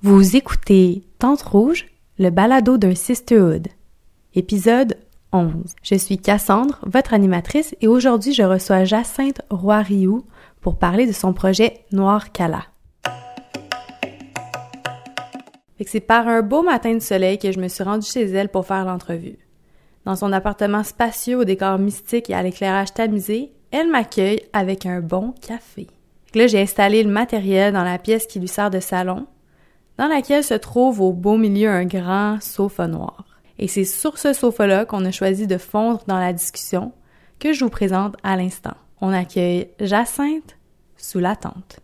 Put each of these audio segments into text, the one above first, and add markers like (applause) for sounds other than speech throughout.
Vous écoutez Tente Rouge, le balado d'un sisterhood. Épisode 11. Je suis Cassandre, votre animatrice, et aujourd'hui je reçois Jacinthe Roy-Rioux pour parler de son projet Noir Cala. C'est par un beau matin de soleil que je me suis rendue chez elle pour faire l'entrevue. Dans son appartement spacieux au décor mystique et à l'éclairage tamisé, elle m'accueille avec un bon café. Là, j'ai installé le matériel dans la pièce qui lui sert de salon, dans laquelle se trouve au beau milieu un grand sofa noir. Et c'est sur ce sofa-là qu'on a choisi de fondre dans la discussion que je vous présente à l'instant. On accueille Jacinthe sous la tente.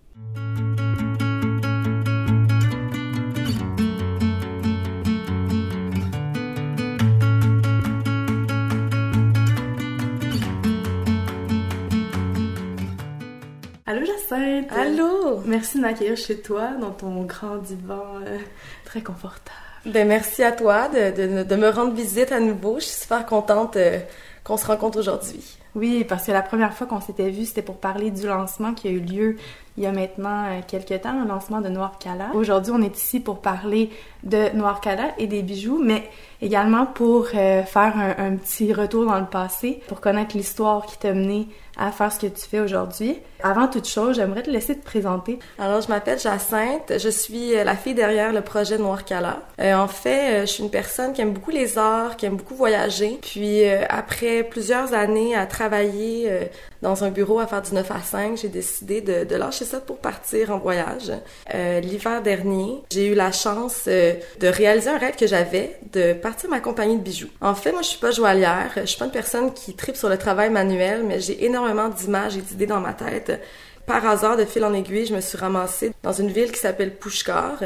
Allô! Merci de m'accueillir chez toi dans ton grand divan euh, très confortable. Ben merci à toi de, de, de, me rendre visite à nouveau. Je suis super contente euh, qu'on se rencontre aujourd'hui. Oui, parce que la première fois qu'on s'était vu, c'était pour parler du lancement qui a eu lieu il y a maintenant euh, quelques temps, un lancement de Noir Cala. Aujourd'hui, on est ici pour parler de Noir Cala et des bijoux, mais également pour faire un, petit retour dans le passé, pour connaître l'histoire qui t'a mené à faire ce que tu fais aujourd'hui. Avant toute chose, j'aimerais te laisser te présenter. Alors, je m'appelle Jacinthe. Je suis euh, la fille derrière le projet Noir Cala. Euh, en fait, euh, je suis une personne qui aime beaucoup les arts, qui aime beaucoup voyager. Puis, euh, après plusieurs années à travailler euh, dans un bureau à faire du 9 à 5, j'ai décidé de, lâcher ça pour partir en voyage. L'hiver dernier, j'ai eu la chance de réaliser un rêve que j'avais, de partir ma compagnie de bijoux. En fait, moi, je suis pas joaillière. Je suis pas une personne qui tripe sur le travail manuel, mais j'ai énormément d'images et d'idées dans ma tête. Par hasard, de fil en aiguille, je me suis ramassée dans une ville qui s'appelle Pushkar.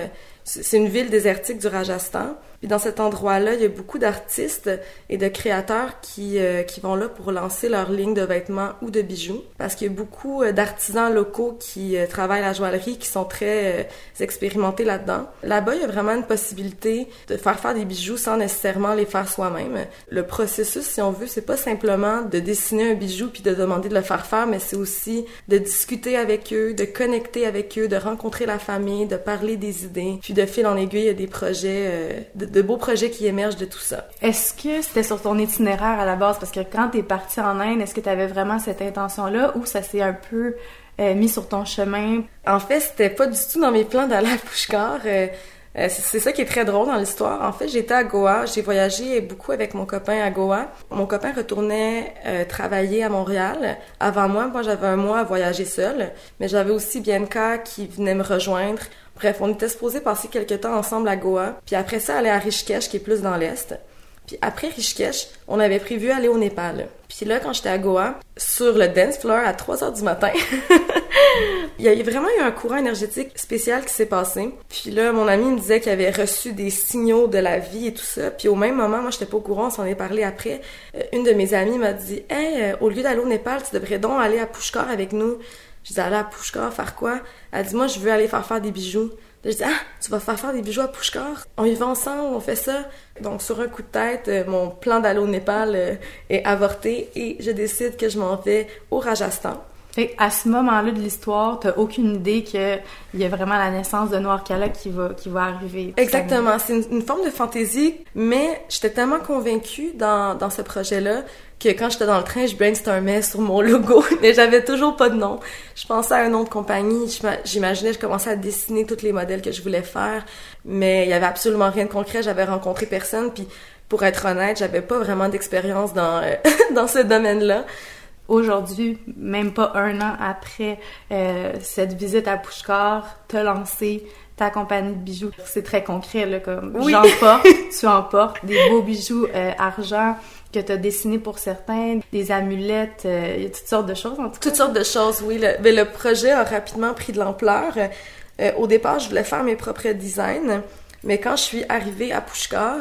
C'est une ville désertique du Rajasthan. Puis dans cet endroit-là, il y a beaucoup d'artistes et de créateurs qui, euh, qui vont là pour lancer leur ligne de vêtements ou de bijoux. Parce qu'il y a beaucoup euh, d'artisans locaux qui euh, travaillent la joaillerie, qui sont très euh, expérimentés là-dedans. Là-bas, il y a vraiment une possibilité de faire faire des bijoux sans nécessairement les faire soi-même. Le processus, si on veut, c'est pas simplement de dessiner un bijou puis de demander de le faire faire, mais c'est aussi de discuter avec eux, de connecter avec eux, de rencontrer la famille, de parler des idées. Puis de fil en aiguille, il y a des projets de de beaux projets qui émergent de tout ça. Est-ce que c'était sur ton itinéraire à la base? Parce que quand t'es parti en Inde, est-ce que tu avais vraiment cette intention-là ou ça s'est un peu euh, mis sur ton chemin? En fait, c'était pas du tout dans mes plans d'aller à Pushkar. Euh, euh, c'est ça qui est très drôle dans l'histoire. En fait, j'étais à Goa, j'ai voyagé beaucoup avec mon copain à Goa. Mon copain retournait euh, travailler à Montréal. Avant moi, moi j'avais un mois à voyager seule, mais j'avais aussi Bianca qui venait me rejoindre. Bref, on était supposés passer quelques temps ensemble à Goa, puis après ça aller à Rishikesh qui est plus dans l'est. Puis après Rishikesh, on avait prévu aller au Népal. Puis là, quand j'étais à Goa, sur le dance floor à 3 heures du matin, (laughs) il y a vraiment eu un courant énergétique spécial qui s'est passé. Puis là, mon ami me disait qu'il avait reçu des signaux de la vie et tout ça. Puis au même moment, moi, j'étais pas au courant, on s'en est parlé après. Euh, une de mes amies m'a dit « Hey, euh, au lieu d'aller au Népal, tu devrais donc aller à Pushkar avec nous. » Je disais « Aller à Pushkar, faire quoi? » Elle dit « Moi, je veux aller faire faire des bijoux. » Je dis, ah, tu vas faire faire des bijoux à Pushkar? On y va ensemble, on fait ça. Donc, sur un coup de tête, euh, mon plan d'aller au Népal euh, est avorté et je décide que je m'en vais au Rajasthan. Fait à ce moment-là de l'histoire, t'as aucune idée qu'il y a vraiment la naissance de Noir Cala qui va, qui va arriver. Exactement. C'est une, une, forme de fantaisie, mais j'étais tellement convaincue dans, dans ce projet-là que quand j'étais dans le train, je brainstormais sur mon logo, (laughs) mais j'avais toujours pas de nom. Je pensais à un nom de compagnie, j'imaginais, je commençais à dessiner tous les modèles que je voulais faire, mais il y avait absolument rien de concret, j'avais rencontré personne, puis pour être honnête, j'avais pas vraiment d'expérience dans, euh, (laughs) dans ce domaine-là. Aujourd'hui, même pas un an après euh, cette visite à Pushkar, t'as lancé ta compagnie de bijoux. C'est très concret, là, comme oui. j'emporte, (laughs) tu emportes des beaux bijoux euh, argent, que tu as dessiné pour certains, des amulettes, euh, il y a toutes sortes de choses en tout cas. Toutes sortes de choses, oui. Le, mais le projet a rapidement pris de l'ampleur. Euh, au départ, je voulais faire mes propres designs, mais quand je suis arrivée à Pushkar,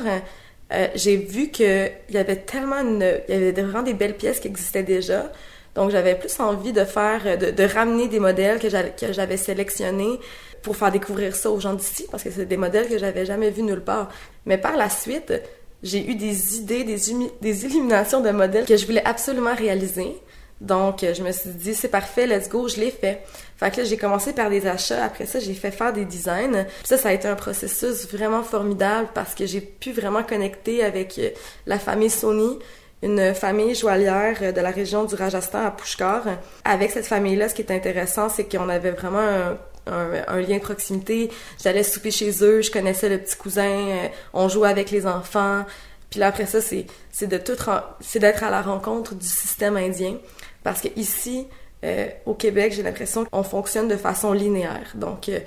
euh, j'ai vu que il y avait tellement une, il y avait vraiment des belles pièces qui existaient déjà. Donc j'avais plus envie de faire, de, de ramener des modèles que j'avais sélectionnés pour faire découvrir ça aux gens d'ici, parce que c'est des modèles que j'avais jamais vus nulle part. Mais par la suite, j'ai eu des idées, des, des illuminations de modèles que je voulais absolument réaliser. Donc, je me suis dit, c'est parfait, let's go, je l'ai fait. Fait que là, j'ai commencé par des achats. Après ça, j'ai fait faire des designs. ça, ça a été un processus vraiment formidable parce que j'ai pu vraiment connecter avec la famille Sony, une famille joaillière de la région du Rajasthan à Pushkar. Avec cette famille-là, ce qui est intéressant, c'est qu'on avait vraiment un, un, lien de proximité. J'allais souper chez eux, je connaissais le petit cousin, euh, on jouait avec les enfants. Puis là, après ça, c'est, c'est de tout, c'est d'être à la rencontre du système indien. Parce que ici, euh, au Québec, j'ai l'impression qu'on fonctionne de façon linéaire. Donc, euh,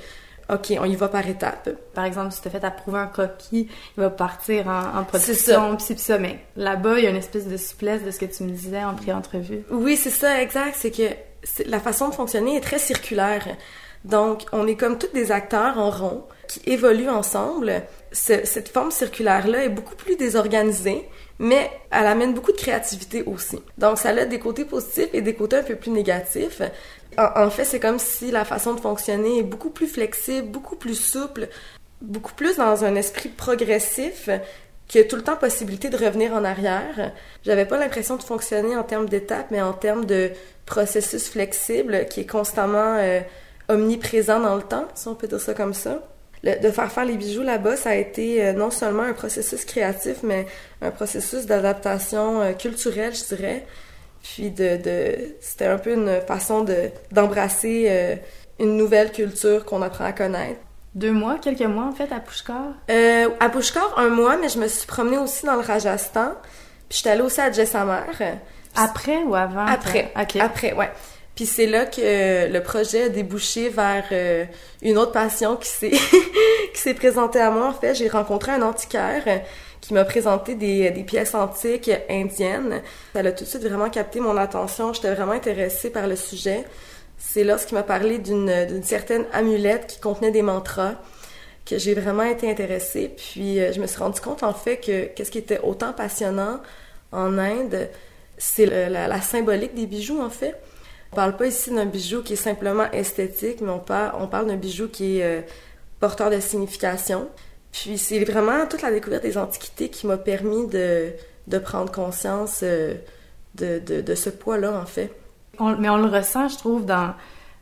OK, on y va par étapes. Par exemple, si tu as fait approuver un croquis, il va partir en, production, puis ça. Mais là-bas, il y a une espèce de souplesse de ce que tu me disais en pré-entrevue. Oui, c'est ça, exact. C'est que la façon de fonctionner est très circulaire. Donc, on est comme tous des acteurs en rond qui évoluent ensemble. cette forme circulaire-là est beaucoup plus désorganisée, mais elle amène beaucoup de créativité aussi. Donc, ça a des côtés positifs et des côtés un peu plus négatifs. En, fait, c'est comme si la façon de fonctionner est beaucoup plus flexible, beaucoup plus souple, beaucoup plus dans un esprit progressif qui a tout le temps possibilité de revenir en arrière. J'avais pas l'impression de fonctionner en termes d'étapes, mais en termes de processus flexible qui est constamment euh, omniprésent dans le temps, si on peut dire ça comme ça. de faire faire les bijoux là-bas, ça a été euh, non seulement un processus créatif, mais un processus d'adaptation euh, culturelle, je dirais. Puis de, de c'était un peu une façon de d'embrasser euh, une nouvelle culture qu'on apprend à connaître. Deux mois, quelques mois en fait à Pushkar? à Pushkar, un mois, mais je me suis promenée aussi dans le Rajasthan. Puis j'étais allée aussi à Jaisalmer. Après ou avant? Après. Après, ouais. Puis c'est là que euh, le projet a débouché vers euh, une autre passion qui s'est (laughs) qui s'est présentée à moi. En fait, j'ai rencontré un antiquaire euh, qui m'a présenté des, des, pièces antiques indiennes. Ça a tout de suite vraiment capté mon attention. J'étais vraiment intéressée par le sujet. C'est lorsqu'il m'a parlé d'une certaine amulette qui contenait des mantras que j'ai vraiment été intéressée. Puis je me suis rendu compte en fait que qu'est-ce qui était autant passionnant en Inde, c'est la, la symbolique des bijoux en fait. On parle pas ici d'un bijou qui est simplement esthétique, mais on parle, d'un bijou qui est euh, porteur de signification. Puis c'est vraiment toute la découverte des antiquités qui m'a permis de, prendre conscience euh, de, ce poids-là, en fait. mais on le ressent, je trouve, dans,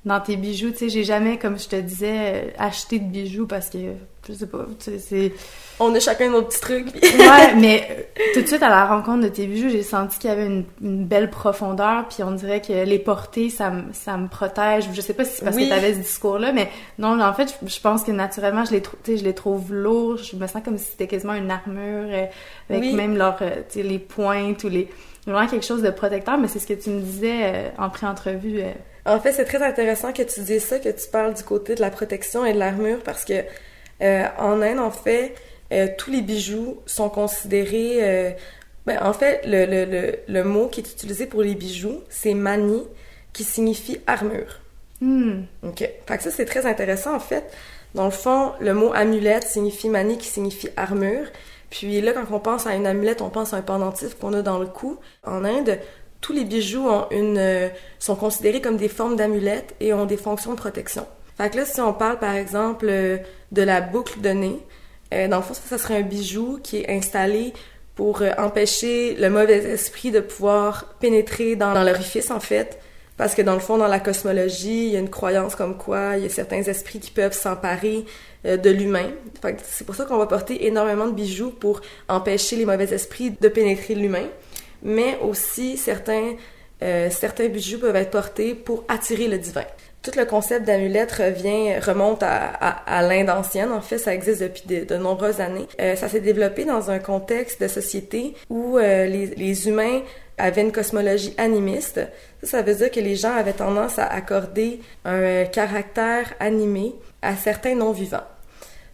dans tes bijoux. Tu sais, j'ai jamais, comme je te disais, acheté de bijoux parce que, je sais pas, c'est... On a chacun nos petits trucs. ouais, (laughs) mais euh, tout de suite, à la rencontre de tes bijoux, j'ai senti qu'il y avait une, belle profondeur, puis on dirait que les porter, ça, ça me protège. Je sais pas si c'est parce que t'avais ce discours-là, mais non, en fait, je, pense que naturellement, je les, je les trouve lourds. Je me sens comme si c'était quasiment une armure, euh, avec même leur, euh, les pointes ou les... Vraiment quelque chose de protecteur, mais c'est ce que tu me disais en pré-entrevue en fait, c'est très intéressant que tu dises ça, que tu parles du côté de la protection et de l'armure, parce que euh, en Inde, en fait, euh, tous les bijoux sont considérés. Euh, ben, en fait, le, le, le, mot qui est utilisé pour les bijoux, c'est mani, qui signifie armure. Hmm. OK. Fait que ça, c'est très intéressant, en fait. Dans le fond, le mot amulette signifie mani, qui signifie armure. Puis là, quand on pense à une amulette, on pense à un pendentif qu'on a dans le cou. En Inde, tous les bijoux ont une, euh, sont considérés comme des formes d'amulettes et ont des fonctions de protection. Fait que là, si on parle par exemple euh, de la boucle de nez, euh, dans le fond, ça, serait un bijou qui est installé pour empêcher le mauvais esprit de pouvoir pénétrer dans, dans l'orifice en fait. Parce que dans le fond, dans la cosmologie, il y a une croyance comme quoi il y a certains esprits qui peuvent s'emparer de l'humain. C'est pour ça qu'on va porter énormément de bijoux pour empêcher les mauvais esprits de pénétrer l'humain mais aussi certains, euh, certains bijoux peuvent être portés pour attirer le divin. Tout le concept d'amulette revient, remonte à, l'Inde ancienne. En fait, ça existe depuis de, nombreuses années. Euh, ça s'est développé dans un contexte de société où euh, les, les, humains avaient une cosmologie animiste. Ça, ça veut dire que les gens avaient tendance à accorder un caractère animé à certains non-vivants.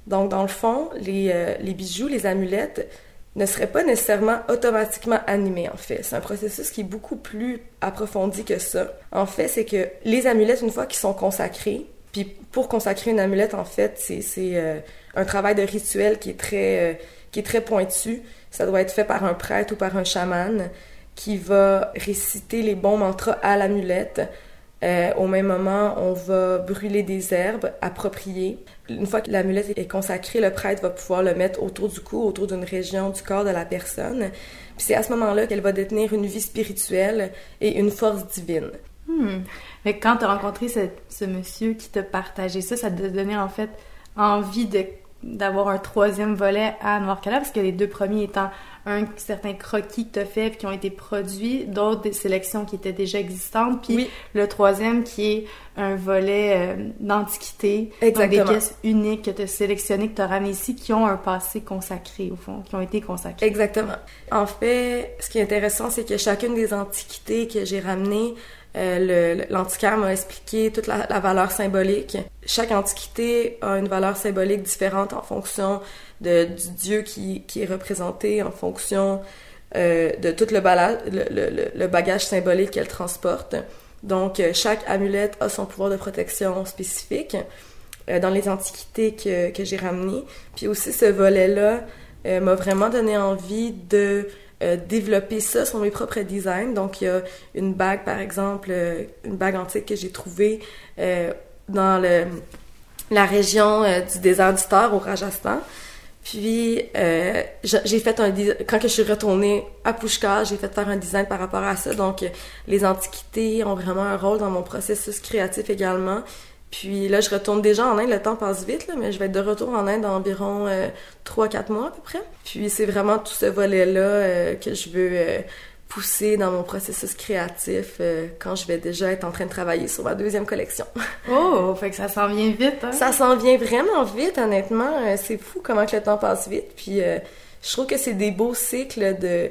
Donc, dans le fond, les, les bijoux, les amulettes, ne serait pas nécessairement automatiquement animé, en fait. C'est un processus qui est beaucoup plus approfondi que ça. En fait, c'est que les amulettes, une fois qu'ils sont consacrés, puis pour consacrer une amulette, en fait, c'est euh, un travail de rituel qui est très, euh, qui est très pointu. Ça doit être fait par un prêtre ou par un chaman qui va réciter les bons mantras à l'amulette. Euh, au même moment, on va brûler des herbes appropriées. Une fois que l'amulette est consacrée, le prêtre va pouvoir le mettre autour du cou, autour d'une région du corps de la personne. Puis c'est à ce moment-là qu'elle va détenir une vie spirituelle et une force divine. Hmm. Mais quand tu as rencontré ce, monsieur qui t'a partagé ça, ça te donnait en fait envie de d'avoir un troisième volet à Noir-Cala, parce que les deux premiers étant un certain croquis que tu as fait puis qui ont été produits, d'autres des sélections qui étaient déjà existantes, puis le troisième qui est un volet euh, d'antiquité, donc des pièces uniques que tu as sélectionnées, que tu as ramenées ici, qui ont un passé consacré, au fond, qui ont été consacrées. Exactement. En fait, ce qui est intéressant, c'est que chacune des antiquités que j'ai ramenées euh, l'antiquaire m'a expliqué toute la, valeur symbolique. Chaque antiquité a une valeur symbolique différente en fonction du dieu qui, est représenté, en fonction euh, de tout le, bagage symbolique qu'elle transporte. Donc, euh, chaque amulette a son pouvoir de protection spécifique euh, dans les antiquités que j'ai ramenées. Puis aussi, ce volet-là m'a vraiment donné envie de euh, développer ça sur mes propres designs. Donc, il y a une bague, par exemple, euh, une bague antique que j'ai trouvée euh, dans la région du désert du Thor, au Rajasthan. Puis, j'ai fait un quand je suis retournée à Pushkar, j'ai fait faire un design par rapport à ça. Donc, les antiquités ont vraiment un rôle dans mon processus créatif également. Puis là, je retourne déjà en Inde, le temps passe vite, là, mais je vais être de retour en Inde dans environ euh, 3-4 mois à peu près. Puis c'est vraiment tout ce volet-là euh, que je veux euh, pousser dans mon processus créatif euh, quand je vais déjà être en train de travailler sur ma deuxième collection. (laughs) oh, fait que ça s'en vient vite, hein? Ça s'en vient vraiment vite, honnêtement. c'est fou comment que le temps passe vite. Puis je trouve que c'est des beaux cycles de,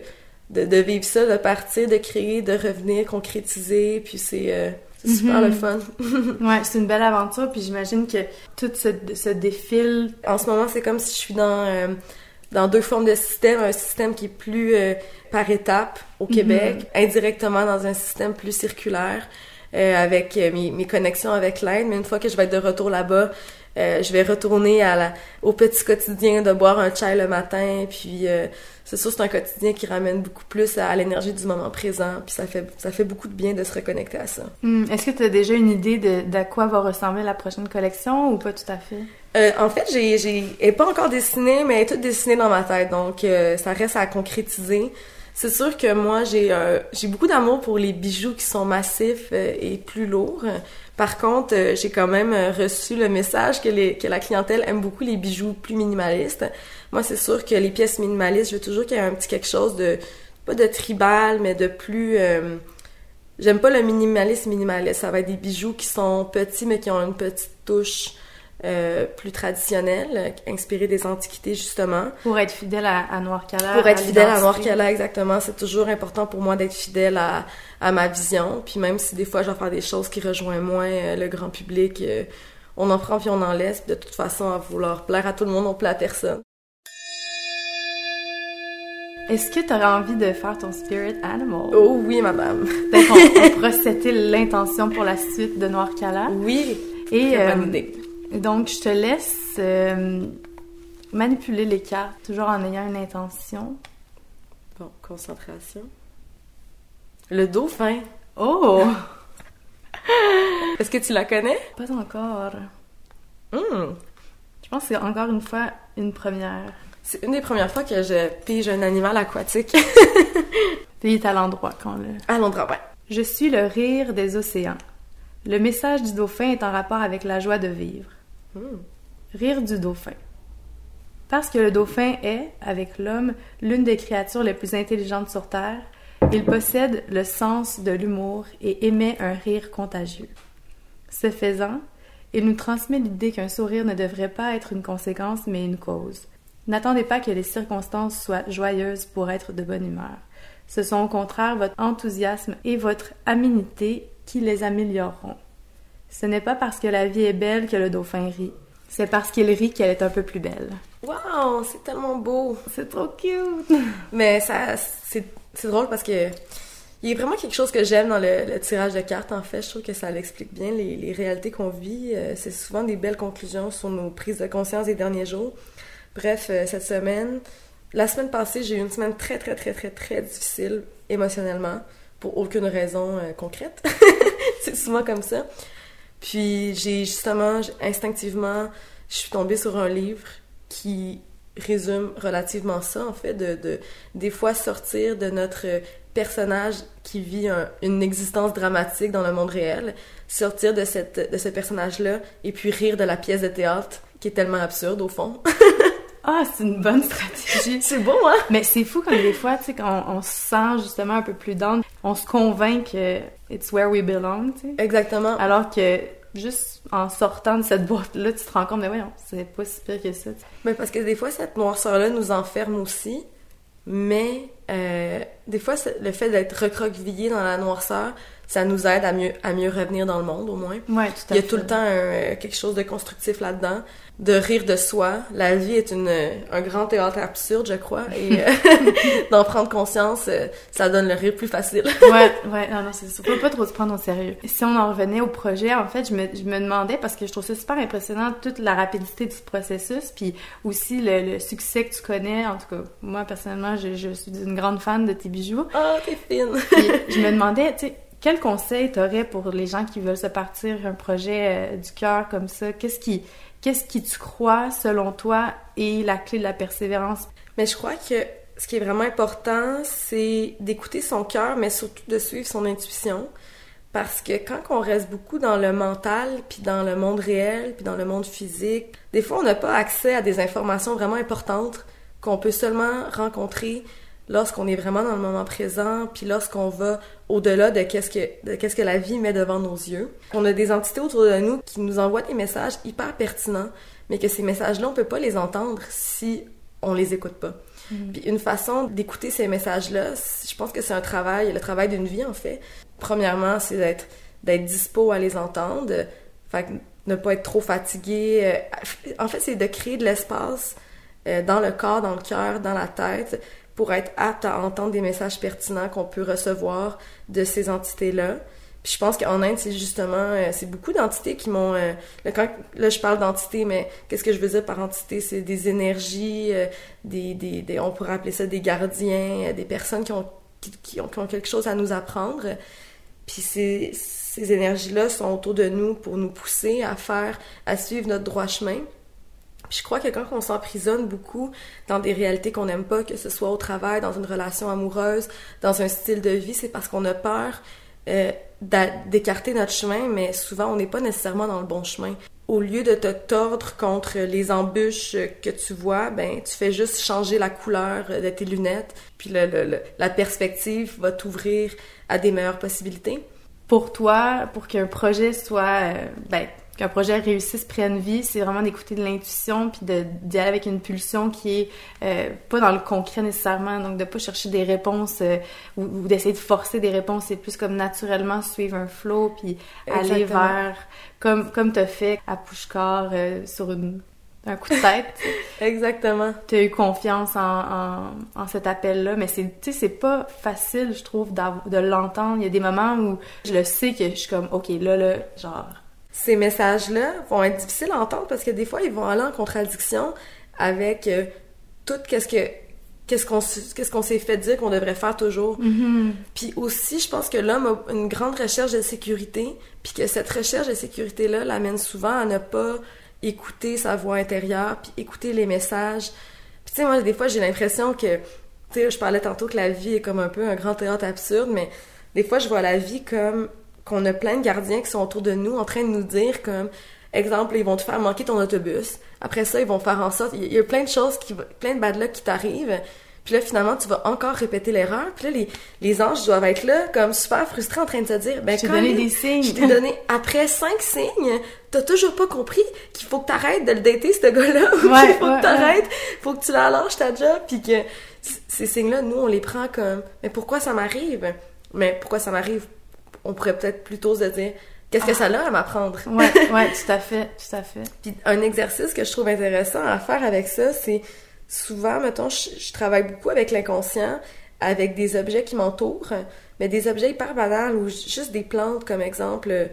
de, de, vivre ça, de partir, de créer, de revenir, concrétiser. Puis c'est c'est super le mhm. fun. (laughs) ouais, c'est une belle aventure, puis j'imagine que tout se, se, défile. En ce moment, c'est comme si je suis dans, euh, dans deux formes de système. Un système qui est plus euh, par étapes au Québec, mhm. indirectement dans un système plus circulaire, euh, avec mes, mes, connexions avec l'Inde. Mais une fois que je vais être de retour là-bas, je vais retourner à la, au petit quotidien de boire un chai le matin, puis c'est sûr, c'est un quotidien qui ramène beaucoup plus à, l'énergie du moment présent, puis ça fait, ça fait beaucoup de bien de se reconnecter à ça. Hmm. Est-ce que tu as déjà une idée de, de quoi va ressembler la prochaine collection ou pas tout à fait? Euh, en fait, j'ai, j'ai, pas encore dessiné, mais elle est toute dessinée dans ma tête, donc euh, ça reste à concrétiser. C'est sûr que moi, j'ai euh, j'ai beaucoup d'amour pour les bijoux qui sont massifs euh, et plus lourds. Par contre, j'ai quand même reçu le message que, la clientèle aime beaucoup les bijoux plus minimalistes. Moi, c'est sûr que les pièces minimalistes, je veux toujours qu'il y ait un petit quelque chose de, pas de tribal, mais de plus... Euh, j'aime pas le minimalisme minimaliste. Ça va être des bijoux qui sont petits, mais qui ont une petite touche euh, plus traditionnelle, inspirée des antiquités, justement. Pour être fidèle à, à Noir-Cala. Pour être fidèle à Noir-Cala, exactement. C'est toujours important pour moi d'être fidèle à, à, ma vision. Puis même si des fois, je vais faire des choses qui rejoignent moins euh, le grand public, on en prend puis on en laisse. de toute façon, à vouloir plaire à tout le monde, on plaît à personne. Est-ce que tu aurais envie de faire ton spirit animal? Oh oui, madame. Peut-être qu'on pourra (laughs) l'intention pour la suite de Noir Cala. Oui. Et euh, donc, je te laisse euh, manipuler les cartes, toujours en ayant une intention. Bon, concentration. Le dauphin. Oh! (laughs) Est-ce que tu la connais? Pas encore. Hmm. Je pense que c'est encore une fois une première. C'est une des premières fois que je pige un animal aquatique. (laughs) Il est à l'endroit quand le... À l'endroit, ouais. Je suis le rire des océans. Le message du dauphin est en rapport avec la joie de vivre. Hmm. Rire du dauphin. Parce que le dauphin est, avec l'homme, l'une des créatures les plus intelligentes sur Terre, il possède le sens de l'humour et émet un rire contagieux. Ce faisant, il nous transmet l'idée qu'un sourire ne devrait pas être une conséquence mais une cause. N'attendez pas que les circonstances soient joyeuses pour être de bonne humeur. Ce sont au contraire votre enthousiasme et votre aménité qui les amélioreront. Ce n'est pas parce que la vie est belle que le dauphin rit. C'est parce qu'il rit qu'elle est un peu plus belle. Wow, c'est tellement beau. C'est trop cute. (laughs) Mais ça, c'est, drôle parce que il y a vraiment quelque chose que j'aime dans le, tirage de cartes. En fait, je trouve que ça l'explique bien les, réalités qu'on vit. Euh, c'est souvent des belles conclusions sur nos prises de conscience des derniers jours. Bref, euh, cette semaine, la semaine passée, j'ai eu une semaine très, très, très, très, très difficile émotionnellement pour aucune raison euh, concrète. (laughs) c'est souvent comme ça. Puis j'ai justement, instinctivement, je suis tombée sur un livre qui résume relativement ça, en fait, de, de des fois sortir de notre personnage qui vit une existence dramatique dans le monde réel, sortir de, cette, de ce personnage-là et puis rire de la pièce de théâtre qui est tellement absurde au fond. (laughs) ah, c'est une bonne stratégie. c'est bon, hein? Mais c'est fou comme des fois, tu sais, quand on, se sent justement un peu plus down, on se convainc que it's where we belong, tu sais. Exactement. Alors que juste en sortant de cette boîte-là, tu te rends compte, mais ouais, c'est pas si pire que ça. Mais parce que des fois, cette noirceur-là nous enferme aussi. Mais euh, des fois, le fait d'être recroquevillé dans la noirceur, ça nous aide à mieux, à mieux revenir dans le monde, au moins. Ouais, tout à Il y a tout le temps quelque chose de constructif là-dedans de rire de soi. La vie est une, un grand théâtre absurde, je crois, et (laughs) euh, (laughs) d'en prendre conscience, euh, ça donne le rire plus facile. ouais, (laughs) ouais, non, non, c'est sûr. Faut pas trop se prendre au sérieux. Si on en revenait au projet, en fait, je me, je me demandais, parce que je trouve ça super impressionnant, toute la rapidité du processus, puis aussi le, succès que tu connais. En tout cas, moi, personnellement, je, je suis une grande fan de tes bijoux. Oh, t'es fine! je me demandais, tu sais, quel conseil t'aurais pour les gens qui veulent se partir un projet euh, du cœur comme ça? Qu'est-ce qui Qu'est-ce qui tu crois, selon toi, est la clé de la persévérance? Mais je crois que ce qui est vraiment important, c'est d'écouter son cœur, mais surtout de suivre son intuition. Parce que quand on reste beaucoup dans le mental, puis dans le monde réel, puis dans le monde physique, des fois on n'a pas accès à des informations vraiment importantes qu'on peut seulement rencontrer lorsqu'on est vraiment dans le moment présent, puis lorsqu'on va au-delà de qu'est-ce que qu'est-ce que la vie met devant nos yeux. On a des entités autour de nous qui nous envoient des messages hyper pertinents, mais que ces messages-là on peut pas les entendre si on les écoute pas. Mm. Puis une façon d'écouter ces messages-là, je pense que c'est un travail, le travail d'une vie en fait. Premièrement, c'est d'être d'être dispo à les entendre, fait ne pas être trop fatigué. Euh, en fait, c'est de créer de l'espace euh, dans le corps, dans le cœur, dans la tête pour être apte à entendre des messages pertinents qu'on peut recevoir de ces entités-là. Puis je pense qu'en Inde, c'est justement, euh, c'est beaucoup d'entités qui m'ont... Euh, là, je parle d'entités, mais qu'est-ce que je veux dire par entité? C'est des énergies, euh, des, des, on pourrait appeler ça des gardiens, des personnes qui ont, qui, ont, qui ont quelque chose à nous apprendre. Puis ces, ces énergies-là sont autour de nous pour nous pousser à faire, à suivre notre droit chemin je crois que quand on s'emprisonne beaucoup dans des réalités qu'on n'aime pas, que ce soit au travail, dans une relation amoureuse, dans un style de vie, c'est parce qu'on a peur euh, d'écarter notre chemin, mais souvent on n'est pas nécessairement dans le bon chemin. Au lieu de te tordre contre les embûches que tu vois, ben tu fais juste changer la couleur de tes lunettes, puis la perspective va t'ouvrir à des meilleures possibilités. Pour toi, pour qu'un projet soit euh, ben, qu'un projet réussisse, prenne vie, c'est vraiment d'écouter de l'intuition puis d'y aller avec une pulsion qui est euh, pas dans le concret nécessairement, donc de pas chercher des réponses euh, ou, d'essayer de forcer des réponses, c'est plus comme naturellement suivre un flow puis aller vers comme comme t'as fait à Pushkar euh, sur une un coup de tête. (laughs) Exactement. Tu as eu confiance en, en, en cet appel-là, mais c'est, tu sais, c'est pas facile, je trouve, de l'entendre. Il y a des moments où je le sais que je suis comme, OK, là, là, genre, ces messages-là vont être difficiles à entendre parce que des fois, ils vont aller en contradiction avec euh, tout qu'est-ce que qu'est-ce qu'on qu'est-ce qu'on s'est fait dire qu'on devrait faire toujours. Mm-hmm. Puis aussi, je pense que l'homme a une grande recherche de sécurité, puis que cette recherche de sécurité là l'amène souvent à ne pas écouter sa voix intérieure, puis écouter les messages. Puis tu sais moi des fois, j'ai l'impression que tu sais je parlais tantôt que la vie est comme un peu un grand théâtre absurde, mais des fois je vois la vie comme qu'on a plein de gardiens qui sont autour de nous en train de nous dire comme exemple ils vont te faire manquer ton autobus. Après ça ils vont faire en sorte il y a plein de choses qui plein de bad luck qui t'arrivent. Puis là finalement tu vas encore répéter l'erreur. Puis là les, les anges doivent être là comme super frustrés en train de te dire ben je t'ai donné des signes. je t'ai donné après cinq signes t'as toujours pas compris qu'il faut que t'arrêtes de le dater ce gars-là. (laughs) Ouais, il faut que t'arrêtes. Faut que tu l'allonges ta job. Puis que ces signes là nous on les prend comme mais pourquoi ça m'arrive? Mais pourquoi ça m'arrive on pourrait peut-être plutôt se dire qu'est-ce que ça a à m'apprendre. ouais, ouais, (laughs) tout à fait, tout à fait. Puis un exercice que je trouve intéressant à faire avec ça, c'est souvent, mettons, je, travaille beaucoup avec l'inconscient, avec des objets qui m'entourent, mais des objets hyper banals ou juste des plantes, comme exemple,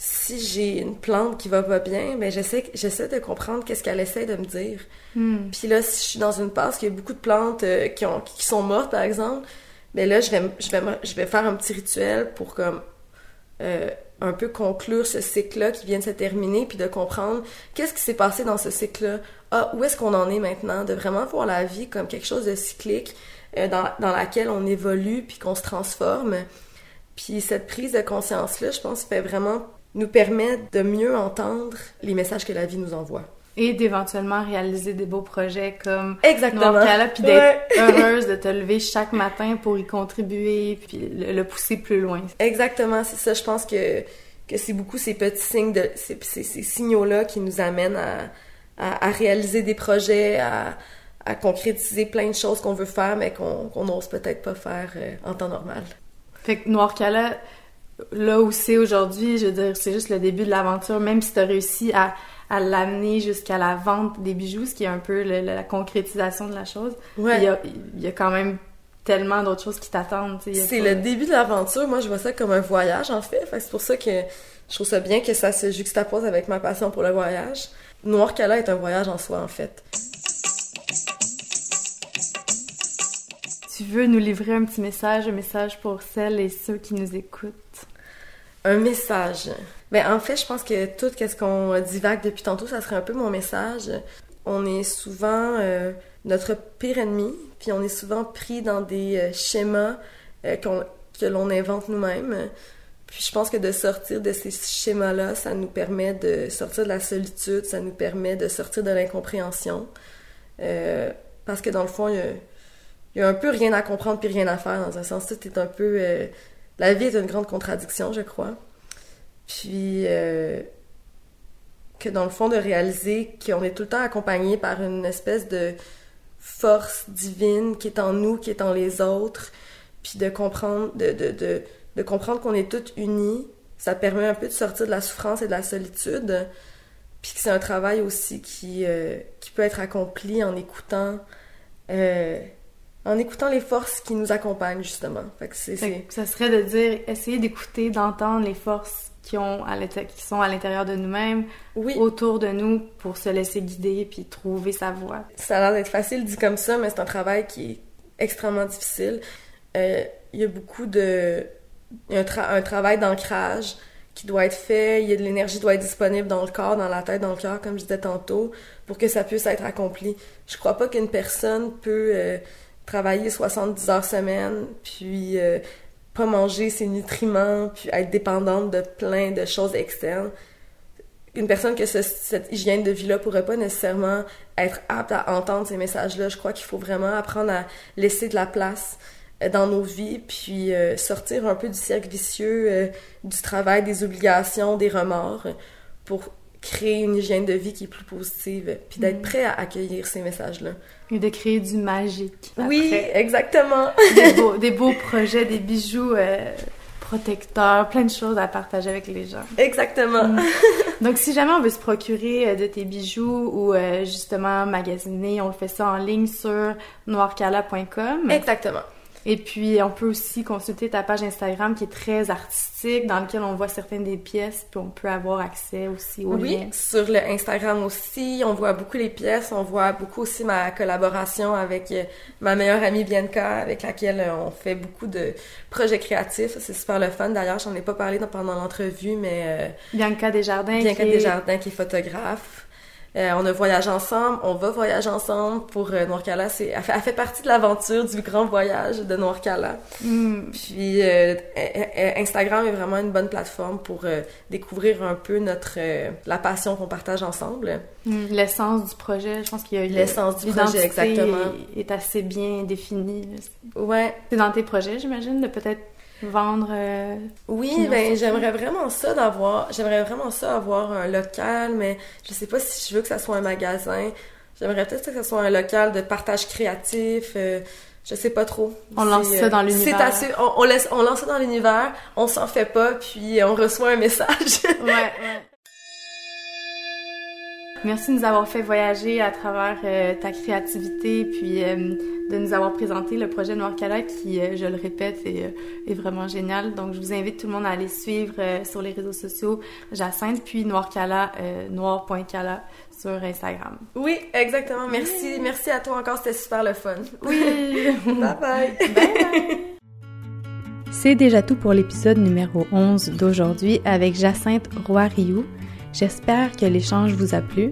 si j'ai une plante qui va pas bien, ben j'essaie j'essaie de comprendre qu'est-ce qu'elle essaie de me dire. Hmm. Puis là, si je suis dans une passe qu'il y a beaucoup de plantes euh, qui ont qui sont mortes par exemple, mais là, je vais, faire un petit rituel pour euh, un peu conclure ce cycle-là qui vient de se terminer, puis de comprendre qu'est-ce qui s'est passé dans ce cycle-là. Ah, où est-ce qu'on en est maintenant? De vraiment voir la vie comme quelque chose de cyclique euh, dans, dans laquelle on évolue puis qu'on se transforme. Puis cette prise de conscience-là, je pense, fait vraiment nous permet de mieux entendre les messages que la vie nous envoie. Et d'éventuellement réaliser des beaux projets comme Exactement. Noir puis d'être (laughs) heureuse de te lever chaque matin pour y contribuer, puis le, pousser plus loin. Exactement, c'est ça. Je pense que, que c'est beaucoup ces petits signes, de, ces, ces, signaux-là qui nous amènent à, à, réaliser des projets, à, à, concrétiser plein de choses qu'on veut faire, mais qu'on n'ose peut-être pas faire euh, en temps normal. Fait que Noir là où c'est aujourd'hui, je veux dire, c'est juste le début de l'aventure, même si tu as réussi à, à l'amener jusqu'à la vente des bijoux, ce qui est un peu la concrétisation de la chose. Il, y a, il y a quand même tellement d'autres choses qui t'attendent. C'est le début de l'aventure. Moi, je vois ça comme un voyage, en fait. c'est pour ça que je trouve ça bien que ça se juxtapose avec ma passion pour le voyage. Noir Cala est un voyage en soi, en fait. Tu veux nous livrer un petit message, un message pour celles et ceux qui nous écoutent? Un message. Ben, en fait, je pense que tout ce qu'on divague depuis tantôt, ça serait un peu mon message. On est souvent euh, notre pire ennemi, puis on est souvent pris dans des euh, schémas euh, que l'on invente nous-mêmes. Puis je pense que de sortir de ces schémas-là, ça nous permet de sortir de la solitude, ça nous permet de sortir de l'incompréhension. parce que dans le fond, il y, a, un peu rien à comprendre puis rien à faire, dans un sens. Tout est un peu... la vie est une grande contradiction, je crois. Puis euh, que dans le fond, de réaliser qu'on est tout le temps accompagné par une espèce de force divine qui est en nous, qui est en les autres, puis de comprendre, de, de, de, comprendre qu'on est tous unis, ça permet un peu de sortir de la souffrance et de la solitude, puis que c'est un travail aussi qui, euh, qui peut être accompli en écoutant... Euh, en écoutant les forces qui nous accompagnent, justement. Fait que c'est, ça serait de dire, essayer d'écouter, d'entendre les forces qui, ont qui sont à l'intérieur de nous-mêmes, oui. autour de nous, pour se laisser guider puis trouver sa voie. Ça a l'air d'être facile dit comme ça, mais c'est un travail qui est extrêmement difficile. Euh, il y a beaucoup de... Il y a un, travail d'ancrage qui doit être fait, il y a de l'énergie doit être disponible dans le corps, dans la tête, dans le cœur, comme je disais tantôt, pour que ça puisse être accompli. Je crois pas qu'une personne peut euh, travailler 70 heures semaine, puis euh, pas manger ses nutriments, puis être dépendante de plein de choses externes. Une personne que cette hygiène de vie-là pourrait pas nécessairement être apte à entendre ces messages-là. Je crois qu'il faut vraiment apprendre à laisser de la place euh, dans nos vies, puis euh, sortir un peu du cercle vicieux, euh, du travail, des obligations, des remords, pour créer une hygiène de vie qui est plus positive, puis d'être mm. prêt à accueillir ces messages-là. Et de créer du magique. Oui, exactement. (laughs) des, beaux, projets, des bijoux euh, protecteurs, plein de choses à partager avec les gens. Exactement. Mm. (laughs) Donc, si jamais on veut se procurer euh, de tes bijoux ou euh, justement magasiner, on le fait ça en ligne sur noircala.com. Exactement. Et puis, on peut aussi consulter ta page Instagram qui est très artistique, dans laquelle on voit certaines des pièces, puis on peut avoir accès aussi aux oui, sur le Instagram aussi, on voit beaucoup les pièces, on voit beaucoup aussi ma collaboration avec euh, ma meilleure amie Bianca, avec laquelle euh, on fait beaucoup de projets créatifs. C'est super le fun. D'ailleurs, j'en ai pas parlé pendant l'entrevue, mais... Euh, Bianca Desjardins. Bianca qui Desjardins, qui est photographe. Euh, on a voyagé ensemble, on va voyager ensemble pour euh, Noircala. C'est, elle, fait, partie de l'aventure du grand voyage de Noircala. Mm. Puis euh, Instagram est vraiment une bonne plateforme pour découvrir un peu notre la passion qu'on partage ensemble. Mm. L'essence du projet, je pense qu'il y a l'essence du projet exactement est assez bien définie. Ouais. C'est dans tes projets, j'imagine, de peut-être vendre euh, Oui, ben j'aimerais vraiment ça d'avoir j'aimerais vraiment ça avoir un local mais je sais pas si je veux que ça soit un magasin. J'aimerais peut-être que ça soit un local de partage créatif. Euh, je sais pas trop. On lance ça dans euh, l'univers. C'est assez, on, laisse, on lance ça dans l'univers, on s'en fait pas, puis on reçoit un message. ouais, ouais. (laughs) Merci de nous avoir fait voyager à travers ta créativité, puis de nous avoir présenté le projet Noir Cala qui, euh, je le répète, est, euh, est, vraiment génial. Donc, je vous invite tout le monde à aller suivre euh, sur les réseaux sociaux Jacinthe, puis Noir Cala, noir.cala sur Instagram. Oui, exactement. Merci. Merci à toi encore. C'était super le fun. Oui. (laughs) bye bye. Bye bye. C'est déjà tout pour l'épisode numéro 11 d'aujourd'hui avec Jacinthe Roy-Rioux. J'espère que l'échange vous a plu.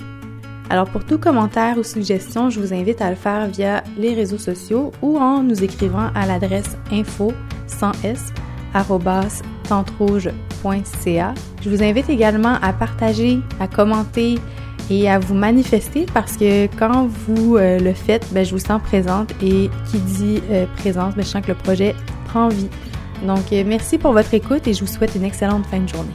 Alors pour tout commentaire ou suggestion, je vous invite à le faire via les réseaux sociaux ou en nous écrivant à l'adresse info sans s Je vous invite également à partager, à commenter et à vous manifester parce que quand vous euh, le faites, ben, je vous sens présente et qui dit euh, présence, ben, je sens que le projet prend vie. Donc euh, merci pour votre écoute et je vous souhaite une excellente fin de journée.